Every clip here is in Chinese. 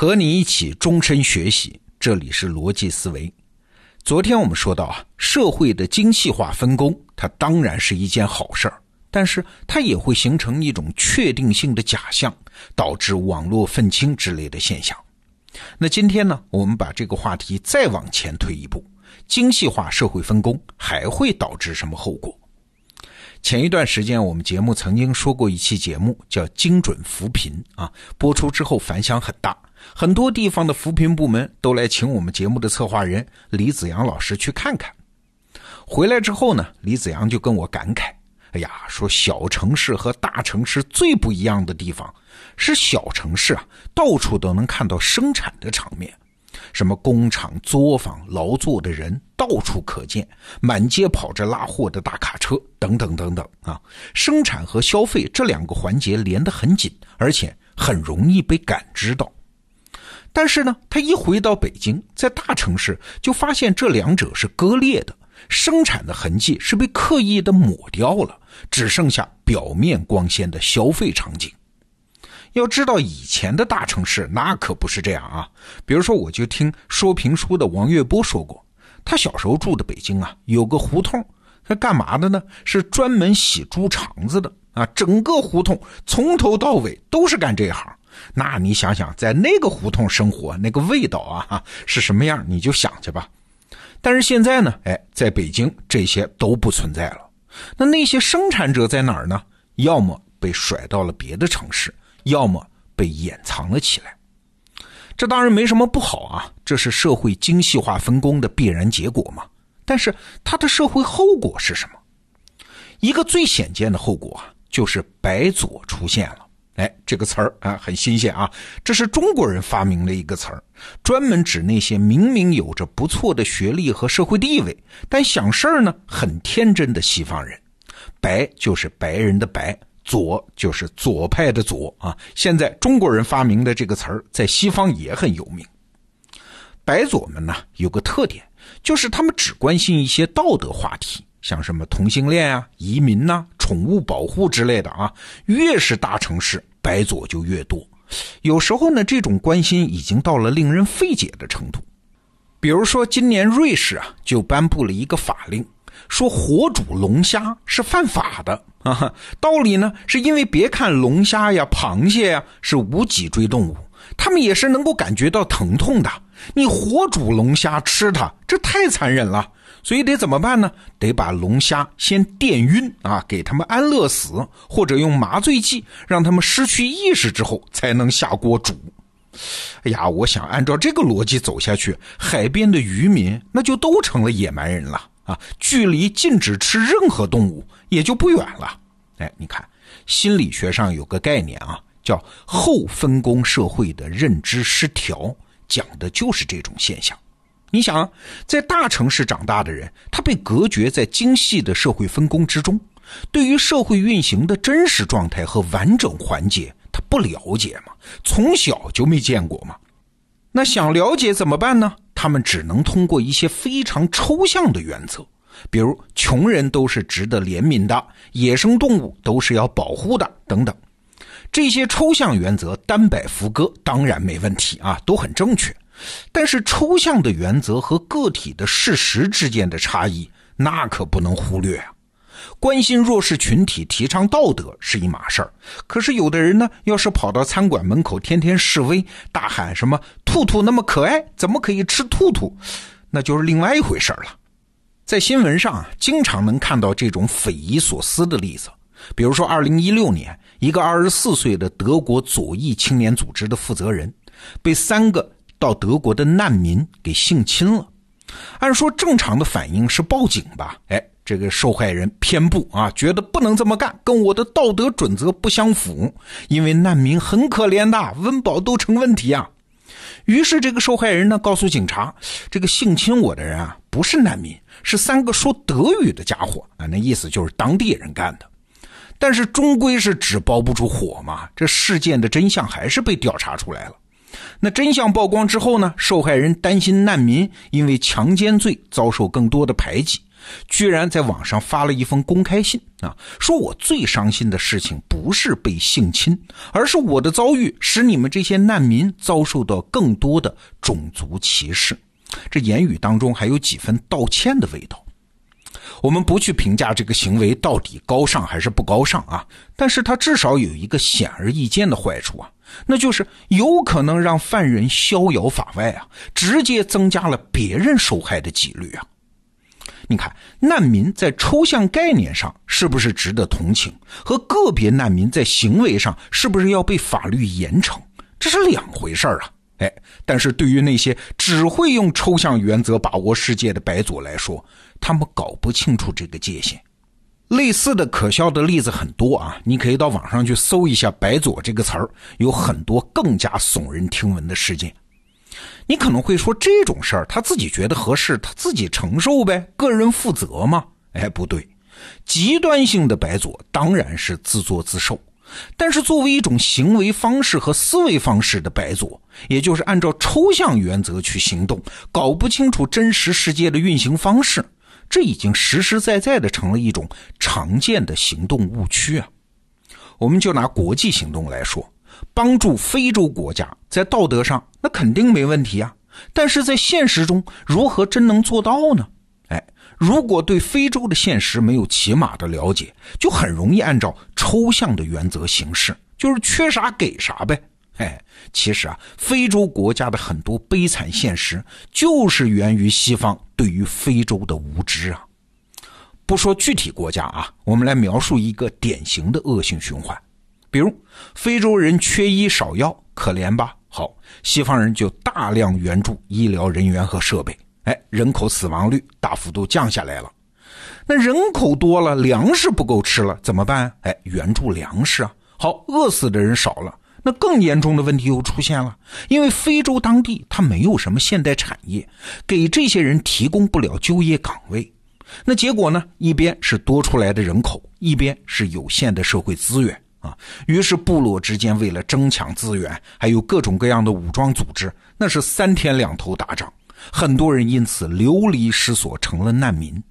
和你一起终身学习，这里是逻辑思维。昨天我们说到啊，社会的精细化分工，它当然是一件好事儿，但是它也会形成一种确定性的假象，导致网络愤青之类的现象。那今天呢，我们把这个话题再往前推一步，精细化社会分工还会导致什么后果？前一段时间，我们节目曾经说过一期节目，叫“精准扶贫”啊，播出之后反响很大，很多地方的扶贫部门都来请我们节目的策划人李子阳老师去看看。回来之后呢，李子阳就跟我感慨：“哎呀，说小城市和大城市最不一样的地方，是小城市啊，到处都能看到生产的场面。”什么工厂、作坊、劳作的人到处可见，满街跑着拉货的大卡车，等等等等啊！生产和消费这两个环节连得很紧，而且很容易被感知到。但是呢，他一回到北京，在大城市就发现这两者是割裂的，生产的痕迹是被刻意的抹掉了，只剩下表面光鲜的消费场景。要知道以前的大城市那可不是这样啊！比如说，我就听说评书的王月波说过，他小时候住的北京啊，有个胡同，他干嘛的呢？是专门洗猪肠子的啊！整个胡同从头到尾都是干这行。那你想想，在那个胡同生活，那个味道啊，是什么样？你就想去吧。但是现在呢，哎，在北京这些都不存在了。那那些生产者在哪儿呢？要么被甩到了别的城市。要么被掩藏了起来，这当然没什么不好啊，这是社会精细化分工的必然结果嘛。但是它的社会后果是什么？一个最显见的后果啊，就是“白左”出现了。哎，这个词儿啊很新鲜啊，这是中国人发明的一个词儿，专门指那些明明有着不错的学历和社会地位，但想事儿呢很天真的西方人。白就是白人的白。左就是左派的左啊！现在中国人发明的这个词儿，在西方也很有名。白左们呢，有个特点，就是他们只关心一些道德话题，像什么同性恋啊、移民呐、宠物保护之类的啊。越是大城市，白左就越多。有时候呢，这种关心已经到了令人费解的程度。比如说，今年瑞士啊，就颁布了一个法令。说活煮龙虾是犯法的啊！道理呢，是因为别看龙虾呀、螃蟹呀是无脊椎动物，它们也是能够感觉到疼痛的。你活煮龙虾吃它，这太残忍了。所以得怎么办呢？得把龙虾先电晕啊，给他们安乐死，或者用麻醉剂让他们失去意识之后才能下锅煮。哎呀，我想按照这个逻辑走下去，海边的渔民那就都成了野蛮人了。啊，距离禁止吃任何动物也就不远了。哎，你看，心理学上有个概念啊，叫后分工社会的认知失调，讲的就是这种现象。你想，在大城市长大的人，他被隔绝在精细的社会分工之中，对于社会运行的真实状态和完整环节，他不了解嘛，从小就没见过嘛。那想了解怎么办呢？他们只能通过一些非常抽象的原则，比如穷人都是值得怜悯的，野生动物都是要保护的等等。这些抽象原则单摆副歌当然没问题啊，都很正确。但是抽象的原则和个体的事实之间的差异，那可不能忽略啊。关心弱势群体、提倡道德是一码事儿，可是有的人呢，要是跑到餐馆门口天天示威，大喊什么“兔兔那么可爱，怎么可以吃兔兔”，那就是另外一回事儿了。在新闻上啊，经常能看到这种匪夷所思的例子，比如说2016年，一个24岁的德国左翼青年组织的负责人，被三个到德国的难民给性侵了。按说正常的反应是报警吧？哎。这个受害人偏不啊，觉得不能这么干，跟我的道德准则不相符。因为难民很可怜的，温饱都成问题啊。于是这个受害人呢，告诉警察，这个性侵我的人啊，不是难民，是三个说德语的家伙啊。那意思就是当地人干的。但是终归是纸包不住火嘛，这事件的真相还是被调查出来了。那真相曝光之后呢，受害人担心难民因为强奸罪遭受更多的排挤。居然在网上发了一封公开信啊，说我最伤心的事情不是被性侵，而是我的遭遇使你们这些难民遭受到更多的种族歧视。这言语当中还有几分道歉的味道。我们不去评价这个行为到底高尚还是不高尚啊，但是它至少有一个显而易见的坏处啊，那就是有可能让犯人逍遥法外啊，直接增加了别人受害的几率啊。你看，难民在抽象概念上是不是值得同情，和个别难民在行为上是不是要被法律严惩，这是两回事啊。哎，但是对于那些只会用抽象原则把握世界的白左来说，他们搞不清楚这个界限。类似的可笑的例子很多啊，你可以到网上去搜一下“白左”这个词儿，有很多更加耸人听闻的事件。你可能会说，这种事儿他自己觉得合适，他自己承受呗，个人负责吗？哎，不对，极端性的白左当然是自作自受。但是，作为一种行为方式和思维方式的白左，也就是按照抽象原则去行动，搞不清楚真实世界的运行方式，这已经实实在在的成了一种常见的行动误区啊！我们就拿国际行动来说，帮助非洲国家，在道德上那肯定没问题啊，但是在现实中，如何真能做到呢？哎如果对非洲的现实没有起码的了解，就很容易按照抽象的原则行事，就是缺啥给啥呗。哎，其实啊，非洲国家的很多悲惨现实，就是源于西方对于非洲的无知啊。不说具体国家啊，我们来描述一个典型的恶性循环，比如非洲人缺医少药，可怜吧？好，西方人就大量援助医疗人员和设备。哎，人口死亡率大幅度降下来了。那人口多了，粮食不够吃了，怎么办？哎，援助粮食啊。好，饿死的人少了，那更严重的问题又出现了。因为非洲当地它没有什么现代产业，给这些人提供不了就业岗位。那结果呢？一边是多出来的人口，一边是有限的社会资源啊。于是部落之间为了争抢资源，还有各种各样的武装组织，那是三天两头打仗。很多人因此流离失所，成了难民。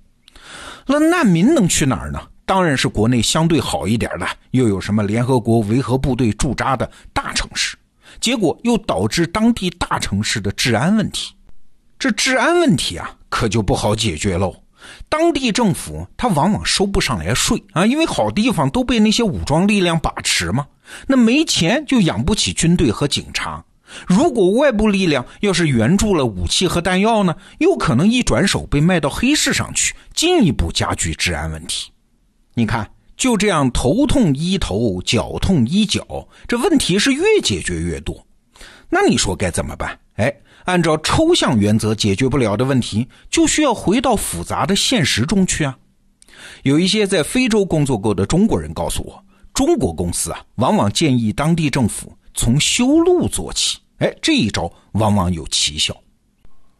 那难民能去哪儿呢？当然是国内相对好一点的，又有什么联合国维和部队驻扎的大城市。结果又导致当地大城市的治安问题。这治安问题啊，可就不好解决喽。当地政府他往往收不上来税啊，因为好地方都被那些武装力量把持嘛。那没钱就养不起军队和警察。如果外部力量要是援助了武器和弹药呢，又可能一转手被卖到黑市上去，进一步加剧治安问题。你看，就这样头痛医头，脚痛医脚，这问题是越解决越多。那你说该怎么办？哎，按照抽象原则解决不了的问题，就需要回到复杂的现实中去啊。有一些在非洲工作过的中国人告诉我，中国公司啊，往往建议当地政府。从修路做起，哎，这一招往往有奇效。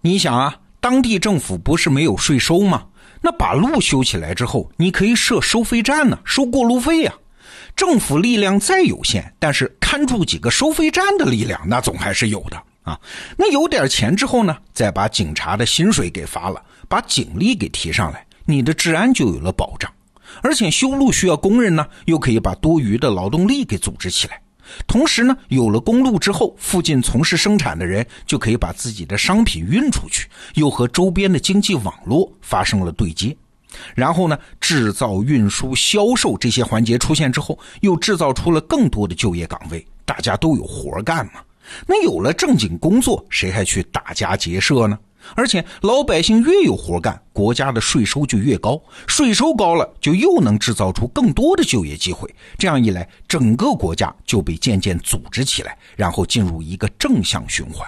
你想啊，当地政府不是没有税收吗？那把路修起来之后，你可以设收费站呢，收过路费呀。政府力量再有限，但是看住几个收费站的力量，那总还是有的啊。那有点钱之后呢，再把警察的薪水给发了，把警力给提上来，你的治安就有了保障。而且修路需要工人呢，又可以把多余的劳动力给组织起来。同时呢，有了公路之后，附近从事生产的人就可以把自己的商品运出去，又和周边的经济网络发生了对接。然后呢，制造、运输、销售这些环节出现之后，又制造出了更多的就业岗位，大家都有活干嘛。那有了正经工作，谁还去打家劫舍呢？而且老百姓越有活干，国家的税收就越高，税收高了，就又能制造出更多的就业机会。这样一来，整个国家就被渐渐组织起来，然后进入一个正向循环。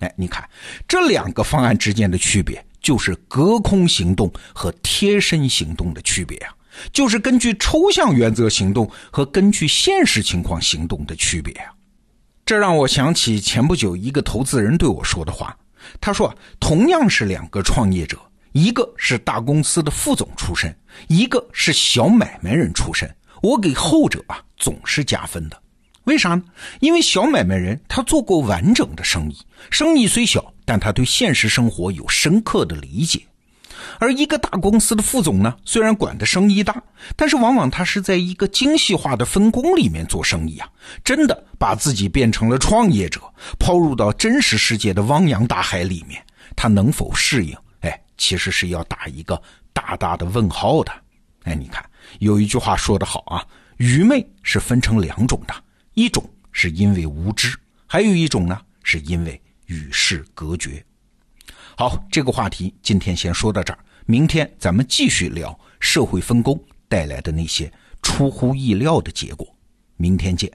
哎，你看这两个方案之间的区别，就是隔空行动和贴身行动的区别啊，就是根据抽象原则行动和根据现实情况行动的区别啊。这让我想起前不久一个投资人对我说的话。他说：“同样是两个创业者，一个是大公司的副总出身，一个是小买卖人出身。我给后者啊总是加分的。为啥呢？因为小买卖人他做过完整的生意，生意虽小，但他对现实生活有深刻的理解。而一个大公司的副总呢，虽然管的生意大，但是往往他是在一个精细化的分工里面做生意啊，真的把自己变成了创业者，抛入到真实世界的汪洋大海里面，他能否适应？哎，其实是要打一个大大的问号的。哎，你看有一句话说得好啊，愚昧是分成两种的，一种是因为无知，还有一种呢是因为与世隔绝。好，这个话题今天先说到这儿，明天咱们继续聊社会分工带来的那些出乎意料的结果。明天见。